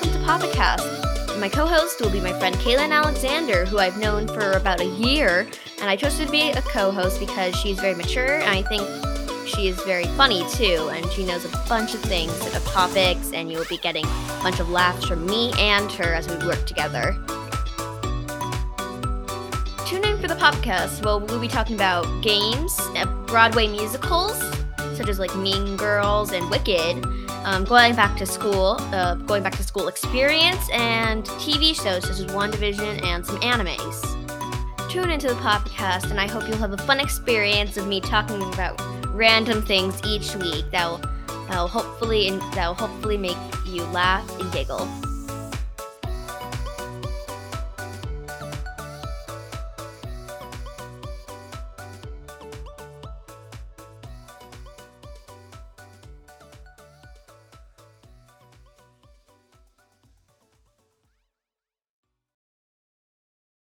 podcast. My co host will be my friend Kaylin Alexander, who I've known for about a year, and I chose to be a co host because she's very mature and I think she is very funny too, and she knows a bunch of things of topics, and you will be getting a bunch of laughs from me and her as we work together. Tune in for the podcast. Well, we'll be talking about games, uh, Broadway musicals, such as like Mean Girls and Wicked, um, going back to school, uh, going back to school experience, and TV shows such as WandaVision and some animes. Tune into the podcast, and I hope you'll have a fun experience of me talking about random things each week that will hopefully that will hopefully make you laugh and giggle.